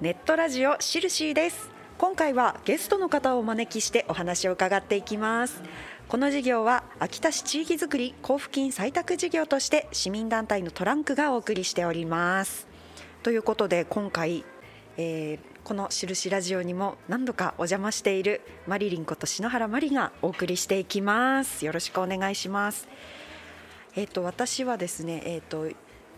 ネットラジオシルシーです。今回はゲストの方をお招きしてお話を伺っていきます。この事業は秋田市地域づくり交付金採択事業として市民団体のトランクがお送りしております。ということで今回、えー、この印ラジオにも何度かお邪魔しているマリリンこと篠原マリがお送りしていきます。よろしくお願いします。えっ、ー、と私はですねえっ、ー、と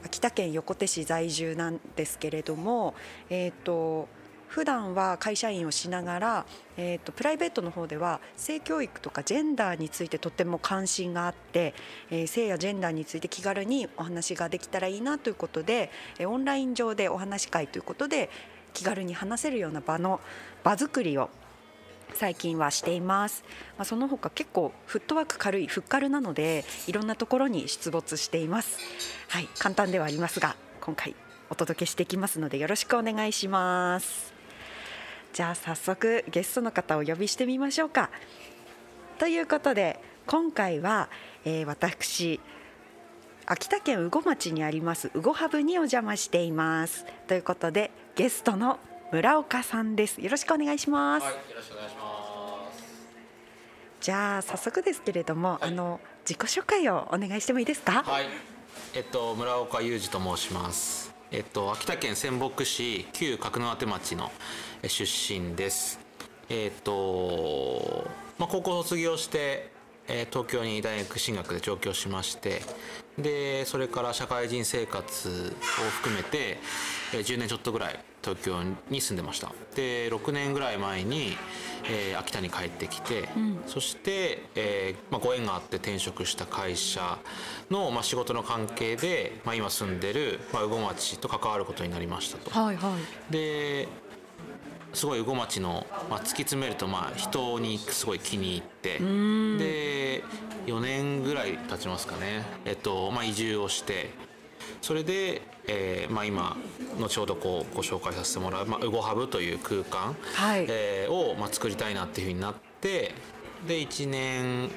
秋田県横手市在住なんですけれども、えーと、普段は会社員をしながら、えーと、プライベートの方では性教育とかジェンダーについてとても関心があって、えー、性やジェンダーについて気軽にお話ができたらいいなということで、オンライン上でお話会ということで気軽に話せるような場の場作りを最近はしています、まあ、その他結構フットワーク軽いフッカルなのでいろんなところに出没しています。はい簡単ではありますが今回お届けしていきますのでよろしくお願いします。じゃあ早速ゲストの方をお呼びしてみましょうか。ということで今回は、えー、私秋田県羽後町にあります羽後ハブにお邪魔しています。ということでゲストの村岡さんです。よろしくお願いします、はい、じゃあ早速ですけれども、はい、あの自己紹介をお願いしてもいいですか？はい。えっと村岡裕二と申します。えっと秋田県仙北市旧角館町の出身です。えっとまあ高校卒業してえ東京に大学進学で上京しましてでそれから社会人生活を含めて、え10年ちょっとぐらい東京に住んでました。で6年ぐらい前に、えー、秋田に帰ってきて、うん、そして、えーまあ、ご縁があって転職した会社の、まあ、仕事の関係で、まあ、今住んでる、まあ、羽後町と関わることになりましたと。はいはい、ですごい羽後町の、まあ、突き詰めると、まあ、人にすごい気に入ってで4年ぐらい経ちますかね、えっとまあ、移住をしてそれで、えーまあ、今後ほどこうご紹介させてもらう、まあ、ウゴハブという空間、はい、えー、を、まあ、作りたいなっていうふうになってで1年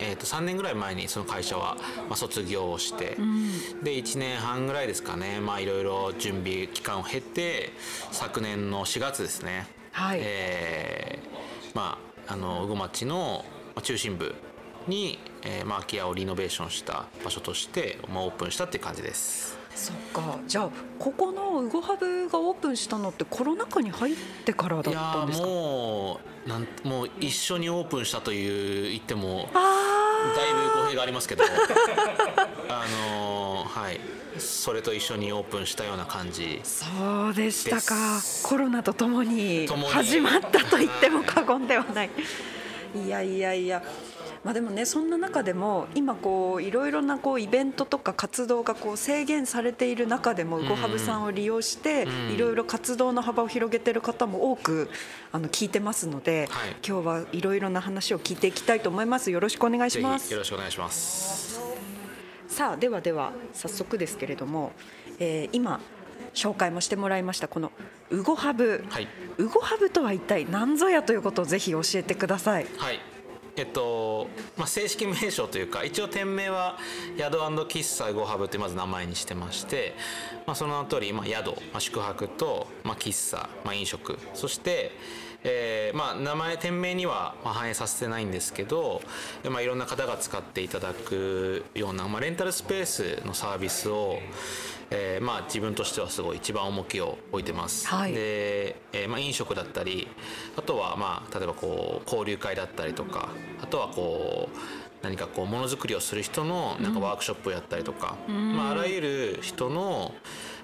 えー、と3年ぐらい前にその会社は、まあ、卒業をして、うん、で1年半ぐらいですかねいろいろ準備期間を経て昨年の4月ですね、はい。えー、まああの魚町の中心部に、えーまあ、空き家をリノベーションした場所として、まあ、オープンしたっていう感じです。そっか。じゃあここのウゴハブがオープンしたのってコロナ禍に入ってからだったんですか？もうなんもう一緒にオープンしたという言ってもだいぶ語弊がありますけど。あのはい。それと一緒にオープンしたような感じ。そうでしたか。コロナとともに。始まったと言っても過言ではない。いやいやいやまあ、でもねそんな中でも今こういろいろなこうイベントとか活動がこう制限されている中でもウゴハブさんを利用していろいろ活動の幅を広げている方も多くあの聞いてますので、はい、今日はいろいろな話を聞いていきたいと思います。よろしくお願いします。よろしくお願いします。さあではでは早速ですけれども、えー、今紹介もしてもらいましたこのウゴハブ、はい、ウゴハブとは一体何ぞやということをぜひ教えてください。はいえっとまあ、正式名称というか一応店名は宿喫茶ゴハブってまず名前にしてまして、まあ、その通り、まあ、宿、まあ、宿泊と、まあ、喫茶、まあ、飲食。そして、えーまあ、名前店名には反映させてないんですけど、まあ、いろんな方が使っていただくような、まあ、レンタルスペースのサービスを、えーまあ、自分としてはすごい一番重きを置いてます、はい、で、えーまあ、飲食だったりあとは、まあ、例えばこう交流会だったりとかあとはこう何かこうものづくりをする人のなんかワークショップをやったりとか、うん、まあ、あらゆる人の、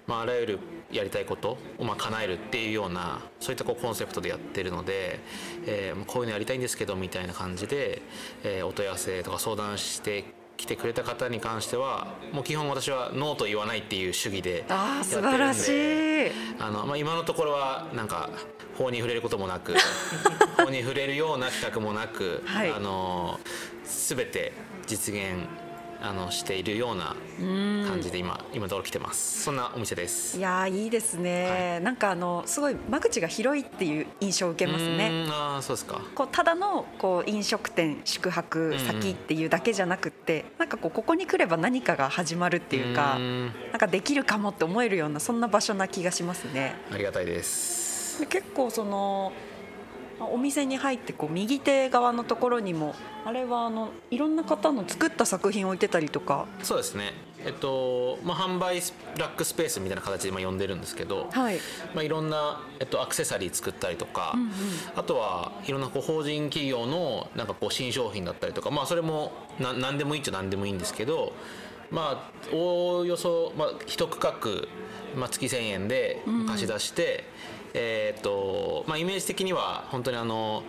まあ、あらゆるやりたいことをまあ叶えるっていうようなそういったこうコンセプトでやってるので、えー、こういうのやりたいんですけどみたいな感じで、えー、お問い合わせとか相談して来てくれた方に関してはもう基本私はノーと言わないっていう主義でやってるんであしいあの、まあ、今のところはなんか法に触れることもなく 法に触れるような企画もなく、はい、あの全て実現あのしているような感じで今今のところ来てます。そんなお店です。いやーいいですね、なんかあのすごい間口が広いっていう印象を受けますうねああそうですか。こうただのこう飲食店宿泊先っていうだけじゃなくって、なんかこうここに来れば何かが始まるっていうかうーん。なんかできるかもって思えるようなそんな場所な気がしますね。ありがたいです。で結構そのまあお店に入ってこう右手側のところにもあれはあのいろんな方の作った作品を置いてたりとか。そうですね。えっとまあ販売スラックスペースみたいな形で今呼んでるんですけど、はい。まあ、いろんな、えっと、アクセサリー作ったりとか、あとはいろんなこう法人企業のなんかこう新商品だったりとか、まあ、それもな何でもいいっちゃ何でもいいんですけど、まあ、おおよそ、まあ、一区画、まあ、月1000円で貸し出して、えーっとまあ、イメージ的には本当にあの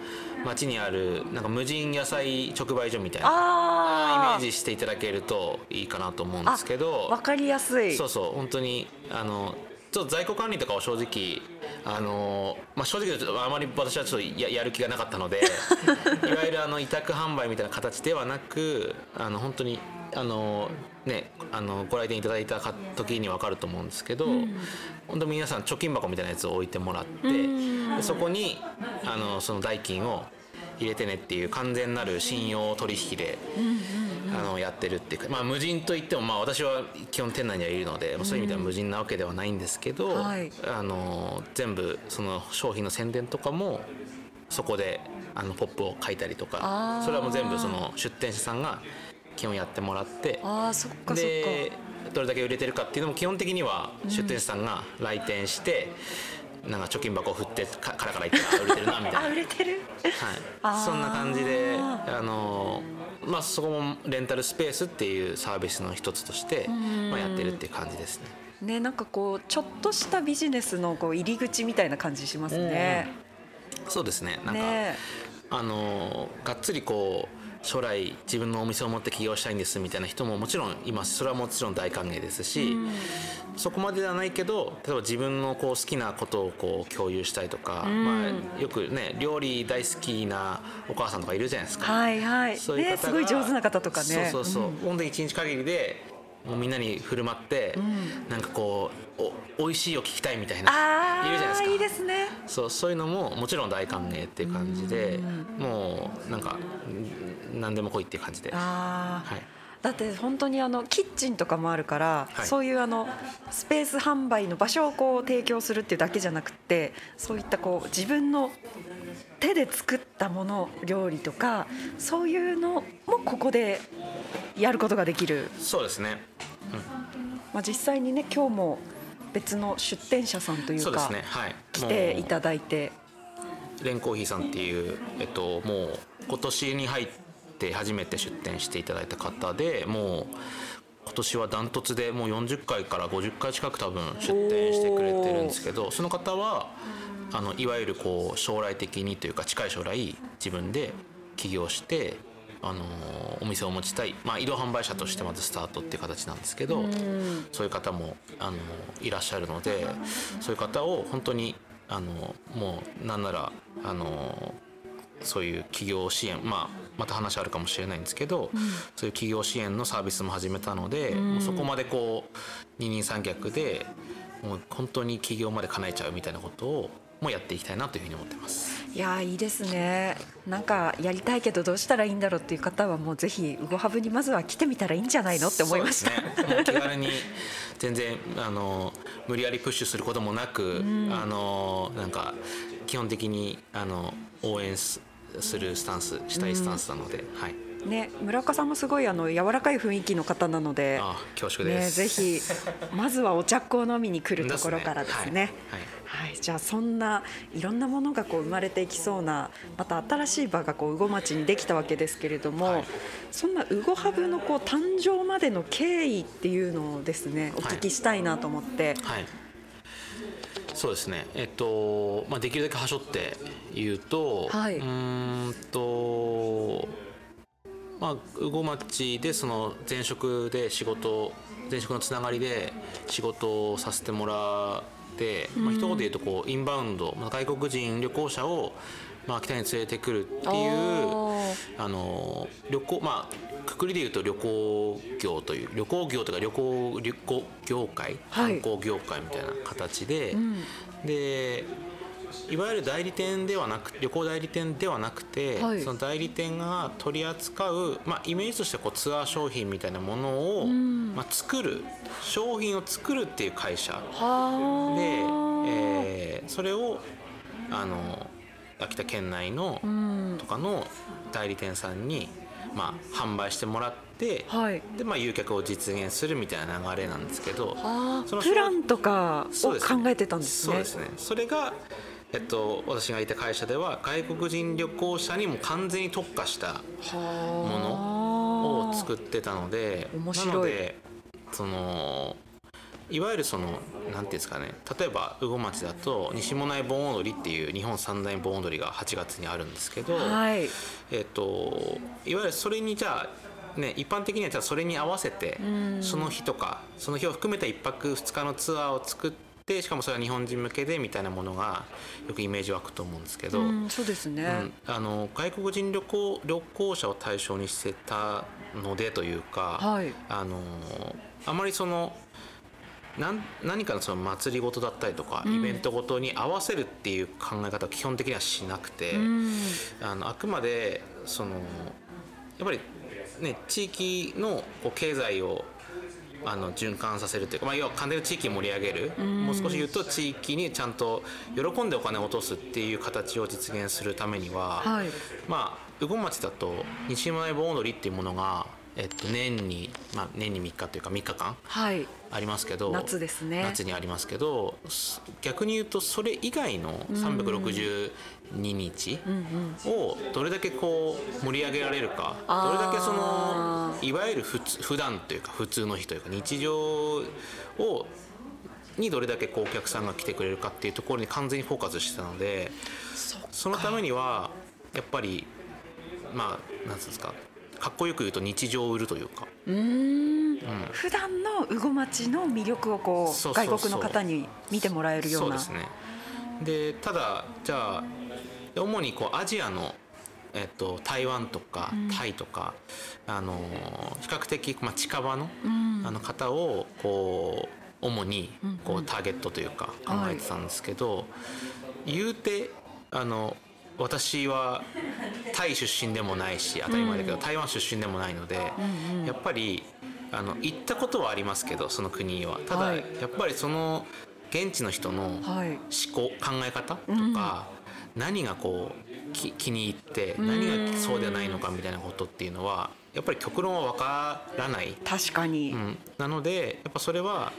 町にあるなんか無人野菜直売所みたいなイメあージしていただけるといいかなと思うんですけどわかりやすい。そうそう本当にあのちょっと在庫管理とかは正直あの、まあ、正直あまり私はちょっとややる気がなかったので いわゆるあの委託販売みたいな形ではなくあの本当にあのねあのご来店いただいたか時に分かると思うんですけど、本当皆さん貯金箱みたいなやつを置いてもらって、でそこにあのその代金を入れてねっていう完全なる信用取引で、あのやってるっていうか、まあ、無人といっても、まあ、私は基本店内にはいるので、まあそういう意味では無人なわけではないんですけど、はい。あの全部その商品の宣伝とかもそこであのポップを書いたりとあかー。それはもう全部その出店者さんが基本やってもらってあーそっかそっか。でどれだけ売れてるかっていうのも基本的には出店者さんが来店して、なんか貯金箱を振ってかカラカラ言ってあ売れてるなみたいな。あ売れてる？はい、そんな感じであの、まあ、そこもレンタルスペースっていうサービスの一つとして、まあ、やってるっていう感じですね。ねなんかこうちょっとしたビジネスのこう入り口みたいな感じしますね。そうですね。なんか、ね。あのがっつりこう将来自分のお店を持って起業したいんですみたいな人ももちろんいます。それはもちろん大歓迎ですし、そこまでではないけど例えば自分のこう好きなことをこう共有したいとか、まあ、よくね料理大好きなお母さんとかいるじゃないですか。はいはい。そういう方がねすごい上手な方とかね。そうそうそう、本当に一日限りでもうみんなに振る舞って、なんかこうお美味しいを聞きたいみたいなあいるじゃないですか。あいいですね。そうそういうのももちろん大歓迎っていう感じでもうなんかん何でも来いっていう感じで、はああ。い、だって本当にあのキッチンとかもあるから、はい。そういうあのスペース販売の場所をこう提供するっていうだけじゃなくてそういったこう自分の手で作ったもの料理とかそういうのもここでやることができる、そうですね。まあ、実際にね今日も別の出店者さんというかそうですね。はい。来ていもただいて。うレンコーヒーさんっていう、えっと、もう今年に入って初めて出店していただいた方でもう今年はダントツでもう40回から50回近く多分出店してくれてるんですけどその方はあのいわゆるこう将来的にというか近い将来自分で起業してあのお店を持ちたい、まあ、移動販売車としてまずスタートっていう形なんですけどそういう方もあのいらっしゃるのでそういう方を本当にあのもうなんならあのそういう企業支援、まあ、また話あるかもしれないんですけど、そういう企業支援のサービスも始めたので、もうそこまでこう二人三脚でもう本当に起業まで叶えちゃうみたいなことをもうやっていきたいなというふうに思ってます。いやーいいですねなんかやりたいけどどうしたらいいんだろうっていう方はもうぜひウゴハブにまずは来てみたらいいんじゃないのって思いました。ね、気軽に全然あの無理やりプッシュすることもなく、あのなんか基本的にあの応援すするスタンスしたいスタンスなので、はいね、村岡さんもすごいあの柔らかい雰囲気の方なので、あ恐縮でね、す、ぜひまずはお茶っ子を飲みに来るところからですね。ですね。はい、じゃあそんないろんなものがこう生まれていきそうなまた新しい場がこう羽後町にできたわけですけれども、はい。そんな羽後ハブのこう誕生までの経緯っていうのをですねお聞きしたいなと思って、はい。そうですね。えっと、まあ、できるだけはしょって言うと、はい。うーんとまあ羽後町でその前職で仕事前職のつながりで仕事をさせてもらって、まあ一言で言うとこうインバウンド、まあ、外国人旅行者をまあ、秋田に連れてくるっていうあの旅行まあくくりでいうと旅行業という旅行業とか旅行旅行業界観光業界みたいな形で、うん、でいわゆる代理店ではなく旅行代理店ではなくて、はい、その代理店が取り扱う、まあ、イメージとしてこうツアー商品みたいなものを、うん、まあ、作る商品を作るっていう会社で、えー、それをあの秋田県内の、とかの代理店さんに、まあ、販売してもらって、はい、でまあ、誘客を実現するみたいな流れなんですけどそのプランとかを考えてたんですね。そうですね。それがえっと、私がいた会社では外国人旅行者にも完全に特化したものを作ってたのでなのでそのいわゆるその何ていうんですかね例えば羽後町だと西馬音内盆踊りっていう日本三大盆踊りが8月にあるんですけど、はい、えっといわゆるそれにじゃあね、一般的にはじゃあそれに合わせてその日とかその日を含めた1泊2日のツアーを作ってしかもそれは日本人向けでみたいなものがよくイメージ湧くと思うんですけど、そうですね、うん、あの外国人旅行旅行者を対象にしてたのでというか、はい、あのあまりその何何かのその祭りごとだったりとか、イベントごとに合わせるっていう考え方は基本的にはしなくて、うん、あのあくまでそのやっぱり、ね、地域のこう経済をあの循環させるというか、まあ、要は完全に地域盛り上げる、もう少し言うと地域にちゃんと喜んでお金を落とすっていう形を実現するためには、はい、まあ羽後町だと西前盆踊りっていうものがえっと、年に、まあ、年に3日というか3日間ありますけど、はい、夏ですね。夏にありますけど逆に言うとそれ以外の362日をどれだけこう盛り上げられるかどれだけそのいわゆる普通普段というか普通の日というか日常をにどれだけこうお客さんが来てくれるかっていうところに完全にフォーカスしてたのでそのためにはやっぱりまあなんつうんですかかっこよく言うと日常を売るというか。うん、うん、普段の羽後町の魅力をこう。外国の方に見てもらえるような。そうですね。でただじゃあ主にこうアジアのえっと、台湾とかタイとか、うん、あの比較的、まあ、近場の,、あの方をこう主にこうターゲットというか考えてたんですけど、はい、言うてあの私はタイ出身でもないし当たり前だけど、台湾出身でもないので、やっぱりあの行ったことはありますけどその国は。ただ、やっぱりその現地の人の思考、考え方とか、何がこう気に入って何がそうではないのかみたいなことっていうのはやっぱり極論は分からない。確かに、うん、なのでやっぱそれは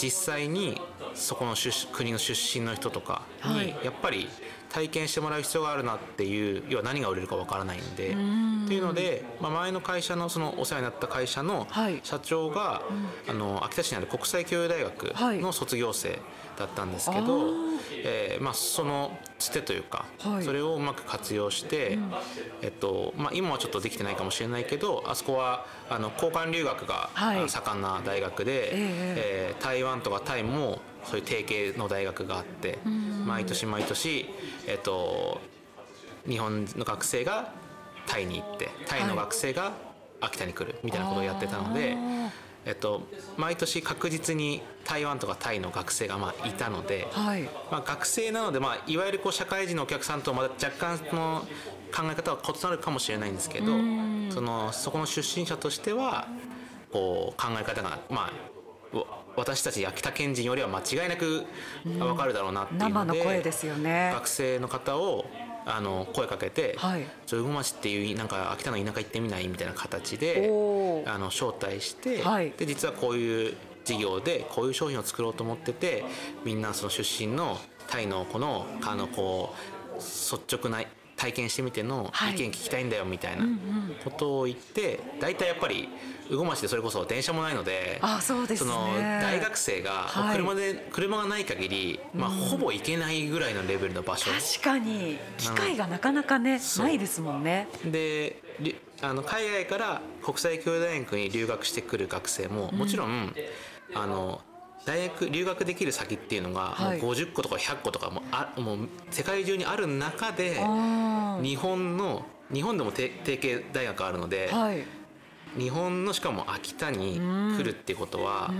実際にそこの国の出身の人とかにやっぱり体験してもらう必要があるなっていう要は何が売れるかわからないんで。っていうので、まあ、前の会社のそのお世話になった会社の社長が、はい、あの秋田市にある国際教養大学の卒業生だったんですけど、はい、えー、まあ、そのつてというか、はい、それをうまく活用して、うん、えっとまあ、今はちょっとできてないかもしれないけどあそこはあの交換留学が盛んな大学で、えー、台湾とかタイもそういう提携の大学があって毎年毎年、えっと、日本の学生がタイに行ってタイの学生が秋田に来るみたいなことをやってたので、えっと、毎年確実に台湾とかタイの学生がまあいたので、はい、まあ、学生なので、まあ、いわゆるこう社会人のお客さんとまた若干の考え方は異なるかもしれないんですけどそのそこの出身者としてはこう考え方がまあ私たち秋田県人よりは間違いなく分かるだろうなっていうので、生の声ですよね。学生の方をあの声かけて「はい、ちょ魚町っていうなんか秋田の田舎行ってみない?」みたいな形であの招待して、はい、で実はこういう事業でこういう商品を作ろうと思っててみんなその出身のタイの子のあのこう率直な体験してみての意見聞きたいんだよみたいなことを言って大体やっぱり羽後町でそれこそ電車もないのであそうです、ね、その大学生が車で、はい、車がない限り、まあ、ほぼ行けないぐらいのレベルの場所。確かに。機会がなかなかねないですもんね。であの海外から国際教養大学に留学してくる学生ももちろん、あの大学留学できる先っていうのがもうはい50個とか100個とかもあもう世界中にある中であ日本の日本でも提提携大学あるので、ーはい日本のしかも秋田に来るっていうことは、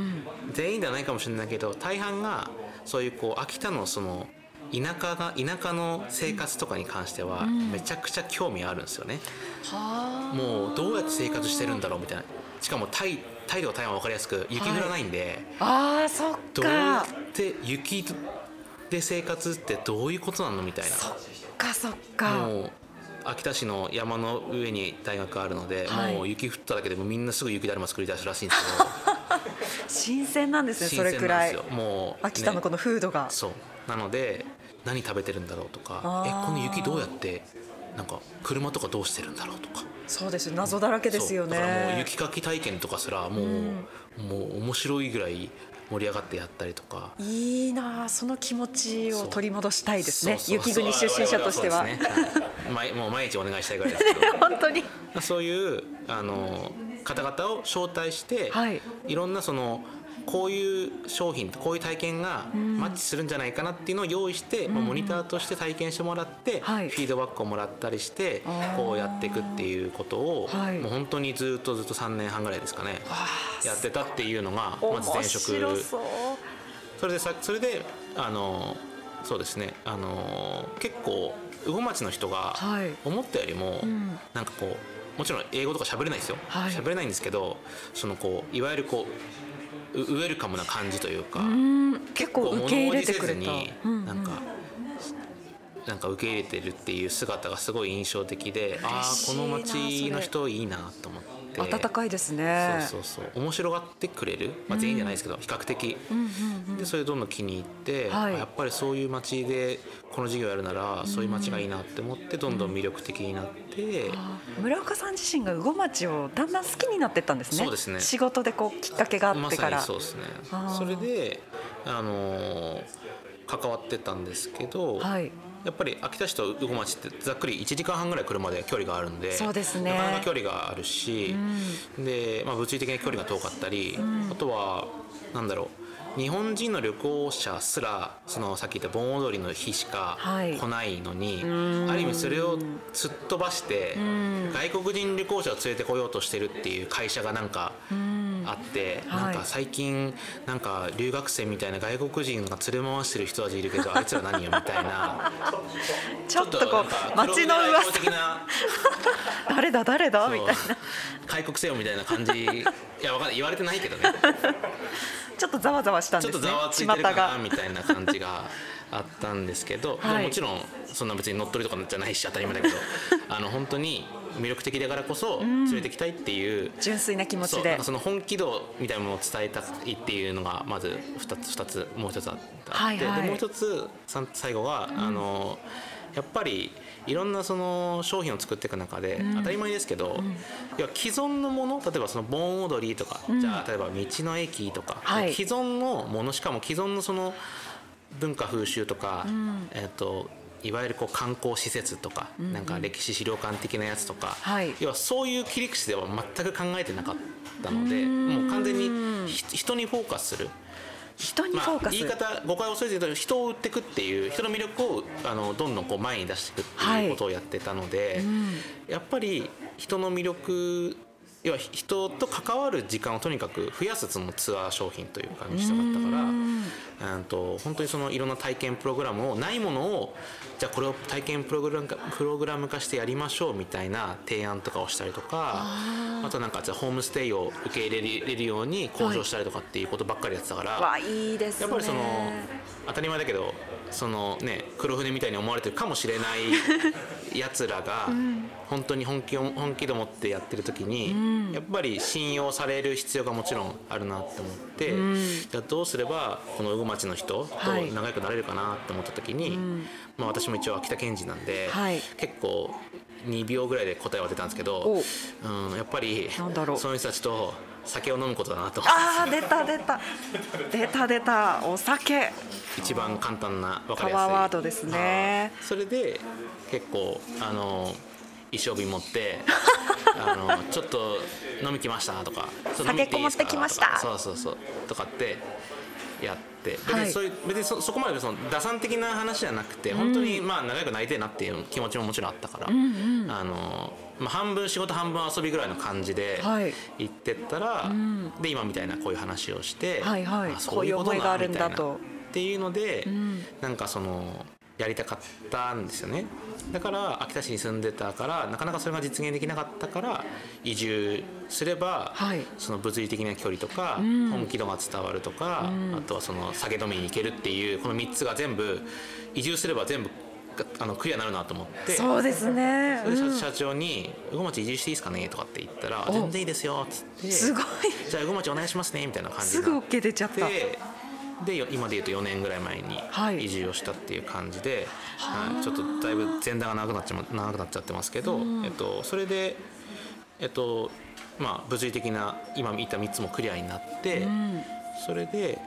全員ではないかもしれないけど大半がそういうこう秋田のその田舎が田舎の生活とかに関してはめちゃくちゃ興味あるんですよね。はもうどうやって生活してるんだろうみたいな。しかもタイタイとか台湾は分かりやすく雪降らないんで、ああーそっどうやかって雪で生活ってどういうことなのみたいそっかそっか。なもう秋田市の山の上に大学あるので、はい。もう雪降っただけでもみんなすぐ雪だるま作り出すらしいんですけど。新鮮なんですねそれくらい。もう、ね秋田のこの風土が、そう。なので何食べてるんだろうとかえこの雪どうやってなんか車とかどうしてるんだろうとか。そうですよ。謎だらけですよね。だからもう雪かき体験とかすらもう、もう面白いぐらい盛り上がってやったりとか。いいなあその気持ちを取り戻したいですね。雪国出身者としては毎もう毎日お願いしたいぐらいですけど。本当に。そういうあの方々を招待して、はい。い、ろんなそのこういう商品こういう体験がマッチするんじゃないかなっていうのを用意して、まあモニターとして体験してもらって、はい。フィードバックをもらったりしてこうやっていくっていうことを、はい。もう本当にずっとずっと3年半ぐらいですかねやってたっていうのがまず前職。それでさそれであのそうですねあの結構羽後町の人がはい。思ったよりも、ん。なんかこうもちろん英語とか喋れないですよ。はい。喋、れないんですけどそのこういわゆるこうウウェルカムな感じというか、うん。結構受け入れてくれた。物おじせずになんか、なんか受け入れてるっていう姿がすごい印象的でああこの町の人いいなと思って温かいですね。そうそうそう。面白がってくれる、まあ、全員じゃないですけど、比較的、でそれどんどん気に入って、はい。あやっぱりそういう街でこの授業やるならそういう街がいいなって思ってどんどん魅力的になって、あ村岡さん自身が魚町をだんだん好きになってったんですね。そうですね。仕事でこうきっかけがあってから、にそうですね。それで、あのー関わってたんですけど、はいやっぱり秋田市と羽後町ってざっくり1時間半ぐらい車で距離があるんでそうですね。なかなか距離があるし、で、まあ、物理的な距離が遠かったり、あとはなんだろう日本人の旅行者すらそのさっき言った盆踊りの日しかはい。来ないのに、ある意味それをすっ飛ばして外国人旅行者を連れてこようとしてるっていう会社がなんかあって、はい。なんか最近なんか留学生みたいな外国人が連れ回してる人たちいるけどあいつら何よみたいな。ちょっとこう街の噂表的な。誰だ誰だ？みたいな。開国せよみたいな感じ。いやわかんない。言われてないけどね。ちょっとざわざわしたんちょっとですねざわついてるかなみたいな感じがあったんですけど、はい。でももちろんそんな別に乗っ取りとかじゃないし当たり前だけど あの本当に魅力的だからこそ連れてきたいっていう、純粋な気持ちで。その本気度みたいなものを伝えたいっていうのがまず2つ二つもう一つあって、はいはい。でもう一つさん最後は、あのやっぱりいろんなその商品を作っていく中で、当たり前ですけど、要は既存のもの例えばその盆踊りとか、じゃあ例えば道の駅とか、はい。既存のものしかも既存のその文化風習とか、えっ、といわゆるこう観光施設とか、なんか歴史資料館的なやつとか、はい。要はそういう切り口では全く考えてなかったのでもう完全にひ人にフォーカスする。人にフまあ、ォーカス、言い方誤解を恐れず言うと人を売っていくっていう人の魅力をあのどんどんこう前に出していくっていうことをやってたので、やっぱり人の魅力要は人と関わる時間をとにかく増やすそのツアー商品というかにしたかったからうんと本当にそのいろんな体験プログラムをないものをじゃあこれを体験プログラム化プログラム化してやりましょうみたいな提案とかをしたりとかあとなんかじゃあホームステイを受け入れれるように交渉したりとかっていうことばっかりやってたから。わいいですねやっぱりその当たり前だけどそのね黒船みたいに思われてるかもしれない やつらが本当に本気を本気で持ってやってる時にやっぱり信用される必要がもちろんあるなって思ってじゃあどうすればこの羽後町の人とはい。仲良くなれるかなって思った時にまあ私も一応秋田県人なんではい。結構2秒ぐらいで答えは出たんですけどおう。んやっぱりそう。いう人たちと酒を飲むことだなとあー出た出た。出た出た。お酒。一番簡単な分かパりやすい。ワードですね。それで結構あの衣装瓶持って あのちょっと飲み来ましたとか酒こもってきました。そうそうそうとかってやって。別はい。にそういう、別にそそこまでその打算的な話じゃなくて本当にまあ仲良くなりたいなっていう気持ちももちろんあったから、あのまあ、半分仕事半分遊びぐらいの感じではい。行ってったら、で今みたいなこういう話をして、はいはい。あそういうことがあるんだと。っていうので、ん。なんかそのやりたかったんですよね。だから秋田市に住んでたからなかなかそれが実現できなかったから移住すれば、はい。その物理的な距離とか、ん。本気度が伝わるとか、あとはその下げ止めに行けるっていうこの3つが全部移住すれば全部あのクリアになるなと思って。そうですね、うん。社社長に「魚町移住していいですかね?」とかって言ったら「お全然いいですよ」っつって。すごいじゃあ魚町お願いしますね」みたいな感じすぐ OK 出ちゃったで今で言うと4年ぐらい前にはい。移住をしたっていう感じで、はい。ちょっとだいぶ前段が長くなっちゃま長くなっちゃってますけど、えっと、それで、えっとまあ、物理的な今言った3つもクリアになって、うん。それで、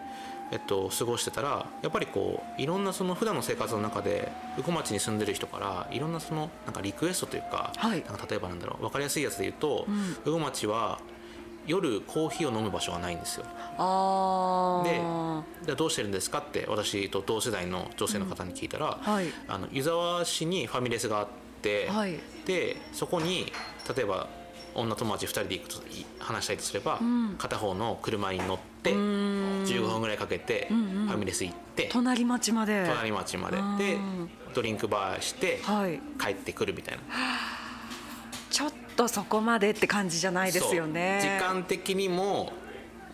えっと、過ごしてたらやっぱりこういろんなその普段の生活の中で羽後町に住んでる人からいろんなそのなんかリクエストというか,、はい。なんか例えばなんだろう分かりやすいやつで言うとん。羽後、町は夜コーヒーを飲む場所がないんですよ。あでどうしてるんですかって私と同世代の女性の方に聞いたら、はい。あの湯沢市にファミレスがあって、はい。でそこに例えば女友達2人で行くとい話したいとすれば、ん。片方の車に乗ってうーん15分ぐらいかけてフんうん。ァミレス行って、隣町まで。隣町まで。うん。でドリンクバーしてはい。帰ってくるみたいな。ちょっとそこまでって感じじゃないですよね。時間的にも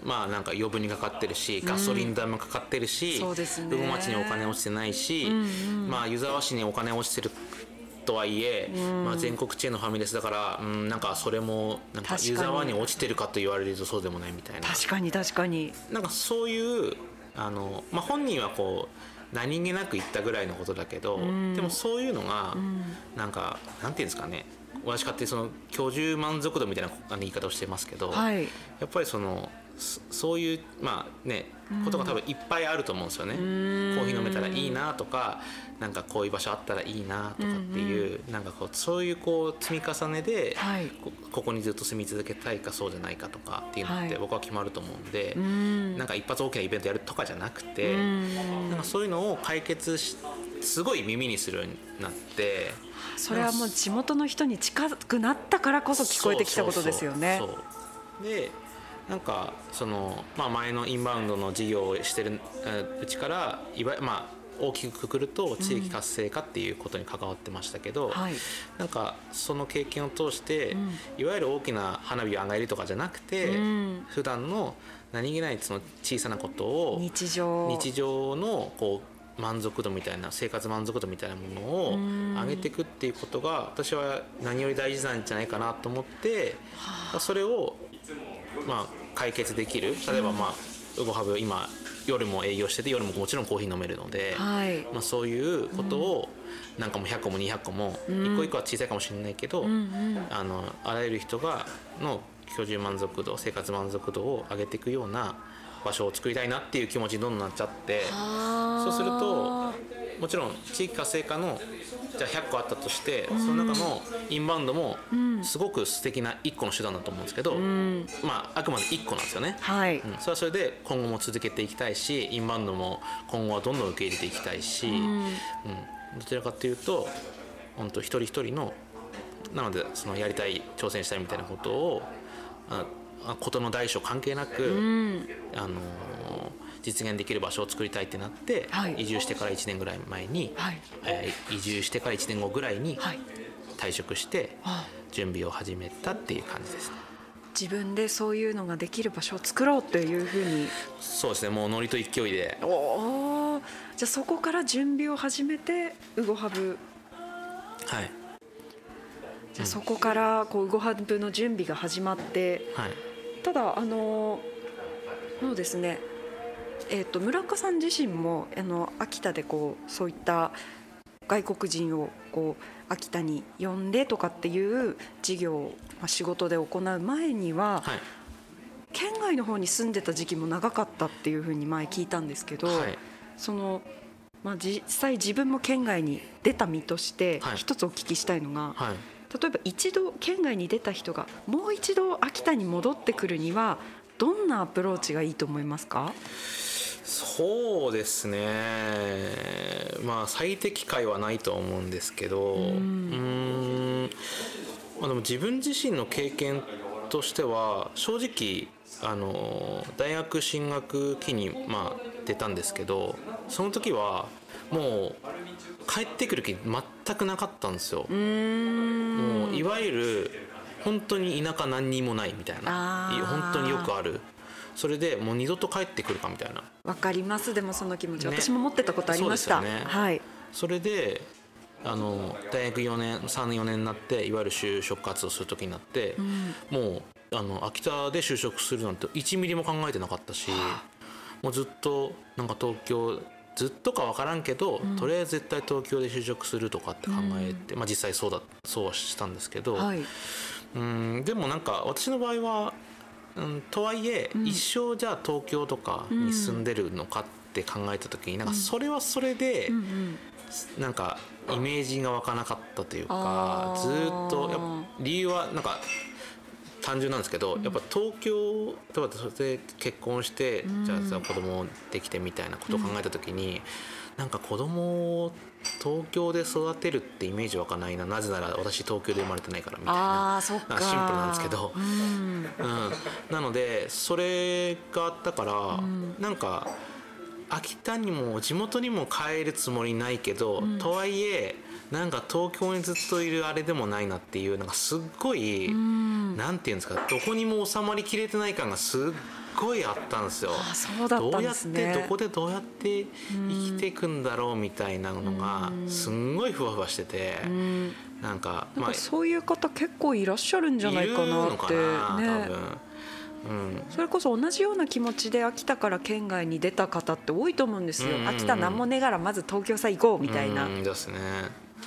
まあなんか余分にかかってるしガソリン代もかかってるし、そうですね。魚町にお金落ちてないし、んまあ湯沢市にお金落ちてるとはいえ、まあ、全国チェーンのファミレスだから、うん、なんかそれもなんか湯沢に落ちてるかと言われるとそうでもないみたいな。確かに確かに。なんかそういうあの、まあ、本人はこう何気なく言ったぐらいのことだけど、でもそういうのが、なんかなんていうんですかね私勝手にその居住満足度みたいなあの言い方をしてますけど、はい。やっぱりそのそそういうまあねことが多分いっぱいあると思うんですよね。コーヒー飲めたらいいなとかなんかこういう場所あったらいいなとかっていう、なんかこうそういうこう積み重ねで、はい。こここにずっと住み続けたいかそうじゃないかとかっていうのっはい。て僕は決まると思うんで、ん。なんか一発大きなイベントやるとかじゃなくて、ん。なんかそういうのを解決しすごい耳にするようになって。それはもう地元の人に近くなったからこそ聞こえてきたことですよね。そうそうそうでなんかその、まあ、前のインバウンドの事業をしてるえーうちからいわゆるまあ大きくくくると地域活性化っていうことに関わってましたけど、はい。なんかその経験を通して、んいわゆる大きな花火をあげるとかじゃなくて、うん。普段の何気ないその小さなことを日常。日常のこう満足度みたいな生活満足度みたいなものをん。上げていくっていうことが私は何より大事なんじゃないかなと思ってそれをまあ解決できる。例えばまあウゴハブ今夜も営業してて夜ももちろんコーヒー飲めるので、はい。まあ、そういうことをなんかもう100個も200個も一個一個は小さいかもしれないけど、うんうん。あのあらゆる人がの居住満足度生活満足度を上げていくような場所を作りたいなっていう気持ちにどんどんなっちゃってそうするともちろん地域活性化のじゃあ100個あったとして、その中のインバウンドもすごく素敵な1個の手段だと思うんですけど、まああくまで1個なんですよね。はい、うん、それはそれで今後も続けていきたいしインバウンドも今後はどんどん受け入れていきたいし、うん。どちらかというと本当一人一人のなのでそのやりたい挑戦したいみたいなことをああことの大小関係なく、あのー実現できる場所を作りたいってなって、はい。移住してから1年ぐらい前に、はい。えー移住してから1年後ぐらいにはい。退職してあ準備を始めたっていう感じですね。自分でそういうのができる場所を作ろうというふうに。そうですね。もうノリと勢いで。おおじゃあそこから準備を始めてウゴハブ。はい。じゃあそこからこうウゴハブの準備が始まってはいただあのそうですね。えっ、と村岡さん自身もあの秋田でこうそういった外国人をこう秋田に呼んでとかっていう事業を、まあ、仕事で行う前には、はい。県外の方に住んでた時期も長かったっていうふうに前聞いたんですけど、はい。その、まあ、実際自分も県外に出た身としてはい。一つお聞きしたいのが、はい例えば一度県外に出た人がもう一度秋田に戻ってくるにはどんなアプローチがいいと思いますか？そうですね。まあ最適解はないとは思うんですけどうん。まあ、でも自分自身の経験としては正直あの大学進学期にまあ出たんですけどその時はもう帰ってくる気全くなかったんですよ。もういわゆる本当に田舎何にもないみたいな。本当によくある。それでもう二度と帰ってくるかみたいな。わかります。でもその気持ち、ね、私も持ってたことありました。ね、はい。それであの大学4年34年になっていわゆる就職活動する時になって、うん、もうあの秋田で就職するなんて1ミリも考えてなかったし、もうずっとなんか東京ずっとか分からんけど、うん、とりあえず絶対東京で就職するとかって考えて、うん、まあ、実際そうだそうはしたんですけど、はい、うんでもなんか私の場合は、うん、とはいえ、一生じゃあ東京とかに住んでるのかって考えた時になんかそれはそれで、なんかイメージが湧かなかったというかずっとや理由はなんか単純なんですけど、やっぱ東京例えばそれで結婚して、うん、じゃあ子供できてみたいなことを考えた時に、うん、なんか子供を東京で育てるってイメージ湧かないな。なぜなら私東京で生まれてないからみたいな。シンプルなんですけど、うん、うん、なのでそれがあったから、うん、なんか秋田にも地元にも帰るつもりないけど、うん、とはいえなんか東京にずっといるあれでもないなっていうなんかすっごい、うん、なんていうんですかどこにも収まりきれてない感がすっごいあったんですよ。あそうだったんですね、どうやってどこでどうやって生きていくんだろうみたいなのがすんごいふわふわしてて、うん、なんかまあそういう方結構いらっしゃるんじゃないかなってうん、それこそ同じような気持ちで秋田から県外に出た方って多いと思うんですよ、うん。うんうん、秋田なんもねがらまず東京さ行こうみたいな、うんですね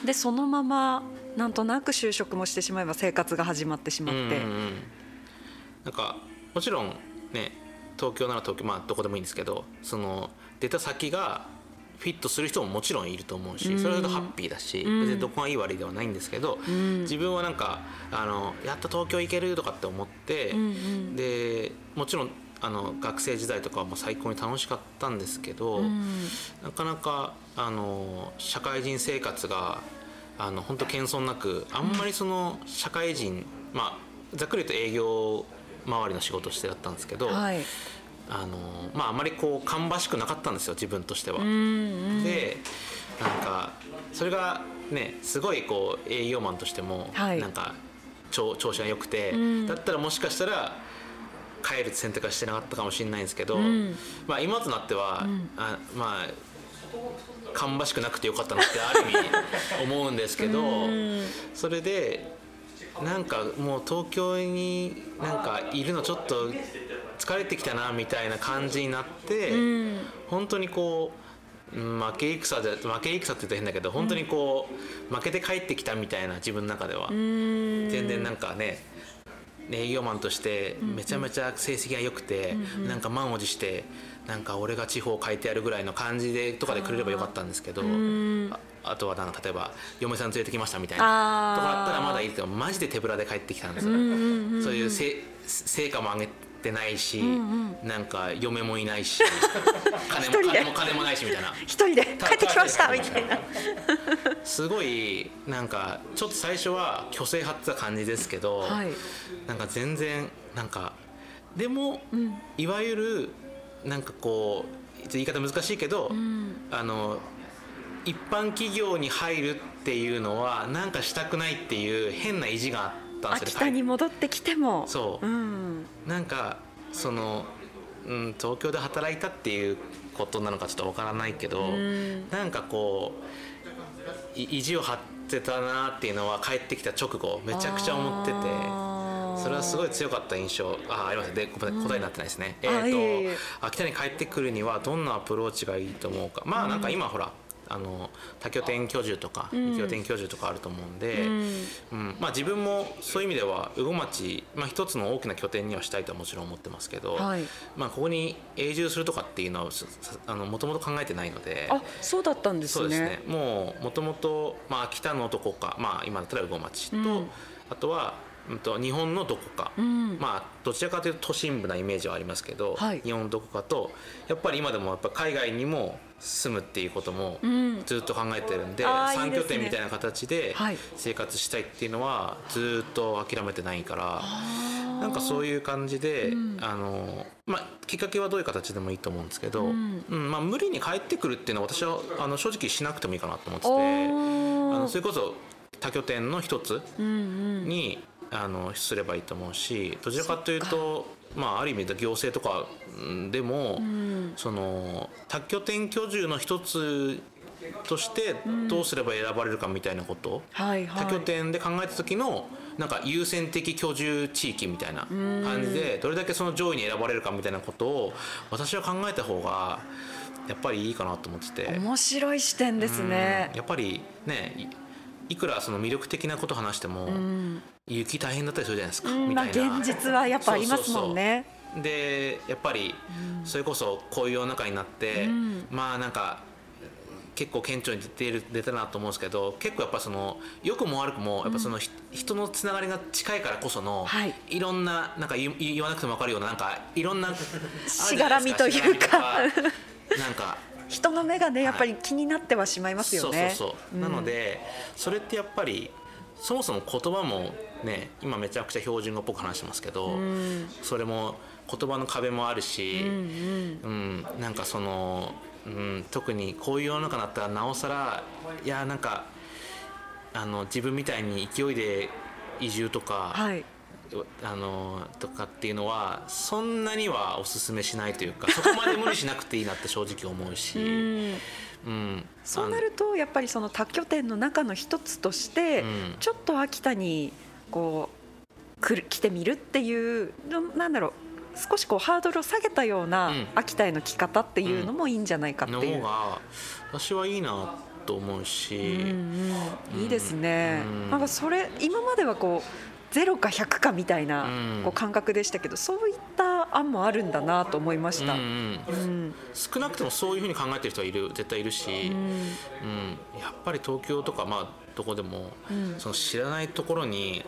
でそのままなんとなく就職もしてしまえば生活が始まってしまって、うんうん、なんかもちろんね東京なら東京まあどこでもいいんですけどその出た先がフィットする人ももちろんいると思うし、それがハッピーだし、別にどこがいい悪いではないんですけど、自分はなんかあのやっと東京行けるとかって思って、でもちろんあの学生時代とかはもう最高に楽しかったんですけど、なかなかあの社会人生活があの本当謙遜なくあんまりその社会人、まあざっくり言うと営業周りの仕事をしてだったんですけど、はい、あのまああまりこう芳しくなかったんですよ自分としては。でなんかそれがねすごいこう営業マンとしても、なんか調調子が良くて、だったらもしかしたら帰る選択はしてなかったかもしれないんですけど、まあ今となっては、あまあ芳しくなくてよかったなってある意味思うんですけどそれでなんかもう東京になんかいるのちょっと疲れてきたなみたいな感じになって、うん、本当にこう負け戦で負け戦って言うと変だけど本当にこう、負けて帰ってきたみたいな自分の中では、全然なんかね営業マンとしてめちゃめちゃ成績が良くて、うんうん、なんか満を持してなんか俺が地方を変えてやるぐらいの感じでとかでくれればよかったんですけどあとはなんか例えば嫁さん連れてきましたみたいなとかあったらまだいいけどマジで手ぶらで帰ってきたんですよ、そういう成果も上げってないし、うんうん、なんか嫁もいないし 金も金も金もないしみたいな。一人で。帰ってきましたみたいな。すごいなんかちょっと最初は虚勢張ってた感じですけど、はい、なんか全然なんかでも、うん、いわゆるなんかこう言い方難しいけど、うん、あの一般企業に入るっていうのはなんかしたくないっていう変な意地があって。ったんですよ秋田に戻ってきても。そう、うん、なんかその、うん、東京で働いたっていうことなのかちょっとわからないけど、うん、なんかこう意地を張ってたなっていうのは帰ってきた直後めちゃくちゃ思ってて。それはすごい強かった印象。あありますで答えになってないですね、うん、えっ、と秋田に帰ってくるにはどんなアプローチがいいと思うか。まあなんか今ほらあの多拠点居住とか2拠点居住とかあると思うんで、うん、まあ、自分もそういう意味では羽後町、まあ、一つの大きな拠点にはしたいとはもちろん思ってますけど、はい、まあ、ここに永住するとかっていうのはもともと考えてないのであそうだったんですね。そうですね。もうもともと秋田のどこか、まあ、今だったら羽後町と、うん、あとはうんと日本のどこか、ん。まあどちらかというと都心部なイメージはありますけど、はい。日本のどこかとやっぱり今でもやっぱ海外にも住むっていうこともん。ずっと考えてるんで、3あーいいですね。拠点みたいな形ではい。生活したいっていうのはずっと諦めてないから。なんかそういう感じで、あのまあ、きっかけはどういう形でもいいと思うんですけど、うん。まあ、無理に帰ってくるっていうのは私はあの正直しなくてもいいかなと思ってておあーのそれこそ多拠点の一つうんうん。に、あのすればいいと思うしどちらかというと、まあ、ある意味で行政とかうん。でも、その多拠点居住の一つとしてどうすれば選ばれるかみたいなこと、はいはい。多拠点で考えた時のなんか優先的居住地域みたいな感じでどれだけその上位に選ばれるかみたいなことを私は考えた方がやっぱりいいかなと思ってて。面白い視点ですね。うん。やっぱりねいいくらその魅力的なこと話しても、雪大変だったりするじゃないですか、うんまあみたいな。現実はやっぱありますもんね。でやっぱりそれこそこういう世の中になって、まあなんか結構顕著に出ている出たなと思うんですけど結構やっぱその良くも悪くもやっぱその、ひ人のつながりが近いからこその、はい。い、ろんななんか言わなくても分かるようななんかいろんな しがらみというか。なんか。人の目がねやっぱり気になってはしまいますよね。そうそうそう、なのでそれってやっぱりそもそも言葉もね今めちゃくちゃ標準語っぽく話してますけど、それも言葉の壁もあるし、うんなんかその、うん、特にこういう世の中だったらなおさらいやなんかあの自分みたいに勢いで移住とか、はい。あのとかっていうのはそんなにはおすすめしないというかそこまで無理しなくていいなって正直思うし、うん、そうなるとやっぱりその多拠点の中の一つとして、うん。ちょっと秋田にこう来る来てみるっていうのなんだろう少しこうハードルを下げたようなうん。秋田への来方っていうのもいいんじゃないかってのいう。方が私はいいなと思うし、うんうんいいですね、うん。なんかそれ今まではこうゼロか100かみたいなうん。こう感覚でしたけど、そういった案もあるんだなと思いました。うんうんうん。少なくともそういうふうに考えてる人はいる絶対いるし、うん。やっぱり東京とかまあどこでも、その知らないところに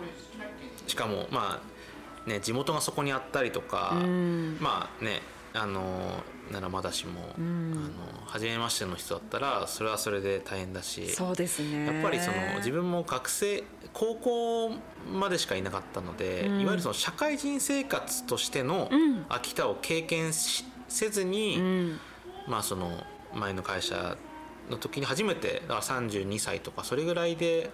しかもまあね地元がそこにあったりとか、ん。まあねあのならまだしも、あの初めましての人だったらそれはそれで大変だしそうですね。やっぱりその自分も学生高校までしかいなかったので、いわゆるその社会人生活としてのん。秋田を経験しせずに、うん。まあその前の会社の時に初めてだから32歳とかそれぐらいで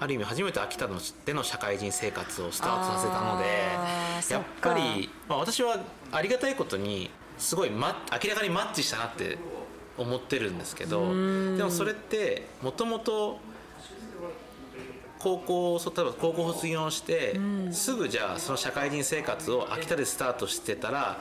ある意味初めて秋田のでの社会人生活をスタートさせたのでやっぱり、まあ、私はありがたいことにすごい、ま、明らかにマッチしたなって思ってるんですけどでもそれってもともと高校そ例えば高校卒業して、すぐじゃあその社会人生活を秋田でスタートしてたら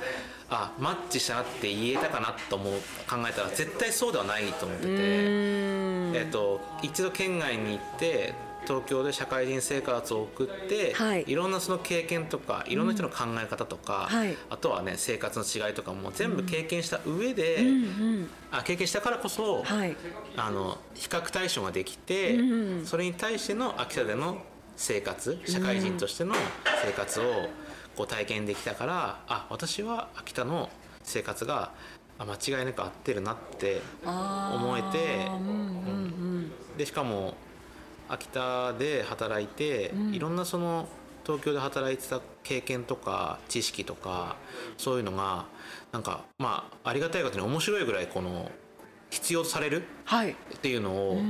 あマッチしたなって言えたかなと思う考えたら絶対そうではないと思ってて、えっと一度県外に行って東京で社会人生活を送って、はい。ろんなその経験とかいろんな人の考え方とか、はい。あとはね生活の違いとかも全部経験した上で、うん。あ経験したからこそ、はい。あの比較対象ができて、うん。それに対しての秋田での生活社会人としての生活をこう体験できたからあ私は秋田の生活があ間違いなく合ってるなって思えてうんうんでしかも秋田で働いて、いろんなその東京で働いてた経験とか知識とかそういうのがなんかまあありがたいことに面白いぐらいこの必要とされるはい。っていうのを、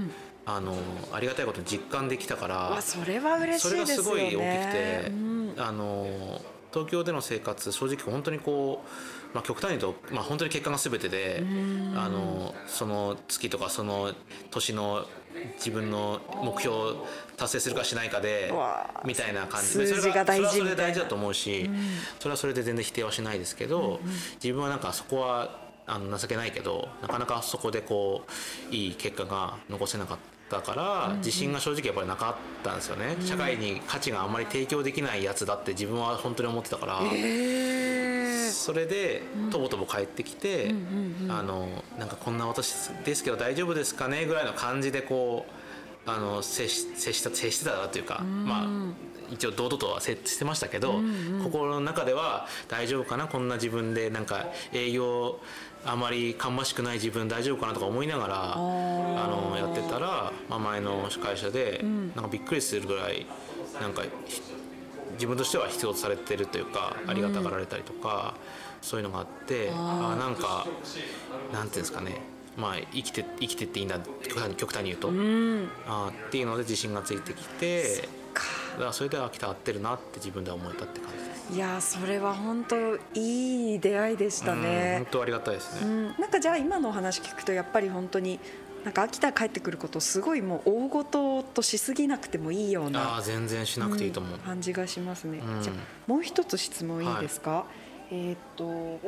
あのありがたいことに実感できたからわそれは嬉しそれがいですよね。すごい大きくて、うんあの東京での生活正直本当にこう、まあ、極端に言うと、まあ、本当に結果が全てであのその月とかその年の自分の目標を達成するかしないかでみたいな感じ。数字が大事それはそれで大事だと思うし、それはそれで全然否定はしないですけど、自分はなんかそこはあの情けないけどなかなかそこでこういい結果が残せなかったから、自信が正直やっぱりなかったんですよね、社会に価値があんまり提供できないやつだって自分は本当に思ってたから。えー。それでとぼとぼ帰ってきて、あのなんかこんな私ですけど大丈夫ですかねぐらいの感じでこうあの接し接した接してたなというか、まあ一応堂々とは設置してましたけど、心の中では大丈夫かなこんな自分でなんか営業あまり芳しくない自分大丈夫かなとか思いながらあのやってたら、まあ、前の会社でなんかびっくりするぐらいなんかひ自分としては必要とされてるというかありがたがられたりとか、そういうのがあってあなんかなんていうんですかね。まあ生きて生きてっていいんだ極端に極端に言うと、あっていうので自信がついてきてだからそれで秋田合ってるなって自分では思えたって感じです。いやーそれは本当いい出会いでしたうんね本。当ありがたいですうね。ん、なんかじゃあ今のお話聞くとやっぱり本当になんか秋田帰ってくることをすごいもう大ごととしすぎなくてもいいようあなあ全然しなくていいと思う。ん感じがしますね。うんじゃあもう一つ質問いいですか？えーっと